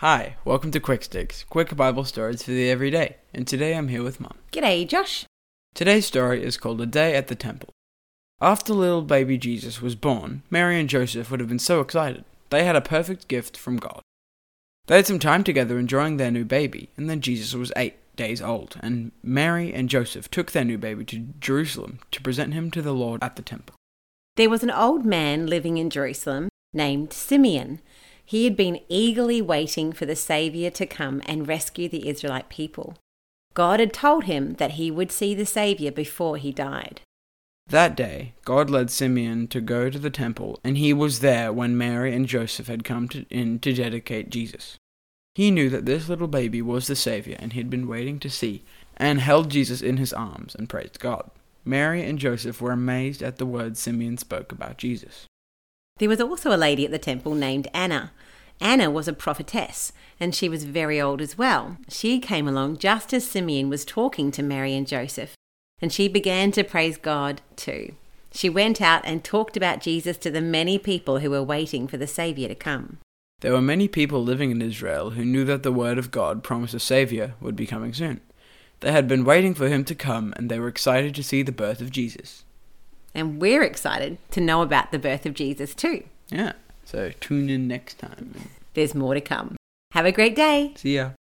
Hi, welcome to Quick Sticks, quick Bible stories for the everyday. And today I'm here with Mum. G'day, Josh. Today's story is called A Day at the Temple. After little baby Jesus was born, Mary and Joseph would have been so excited. They had a perfect gift from God. They had some time together enjoying their new baby, and then Jesus was eight days old, and Mary and Joseph took their new baby to Jerusalem to present him to the Lord at the temple. There was an old man living in Jerusalem named Simeon. He had been eagerly waiting for the Saviour to come and rescue the Israelite people. God had told him that he would see the Saviour before he died. That day, God led Simeon to go to the temple, and he was there when Mary and Joseph had come to, in to dedicate Jesus. He knew that this little baby was the Saviour, and he had been waiting to see, and held Jesus in his arms and praised God. Mary and Joseph were amazed at the words Simeon spoke about Jesus. There was also a lady at the temple named Anna. Anna was a prophetess, and she was very old as well. She came along just as Simeon was talking to Mary and Joseph, and she began to praise God too. She went out and talked about Jesus to the many people who were waiting for the Saviour to come. There were many people living in Israel who knew that the word of God promised a Saviour would be coming soon. They had been waiting for him to come, and they were excited to see the birth of Jesus. And we're excited to know about the birth of Jesus too. Yeah, so tune in next time. There's more to come. Have a great day. See ya.